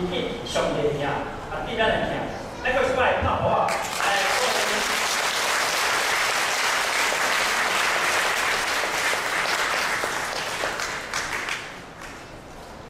一定小米的一天啊订单的一天来过去看好？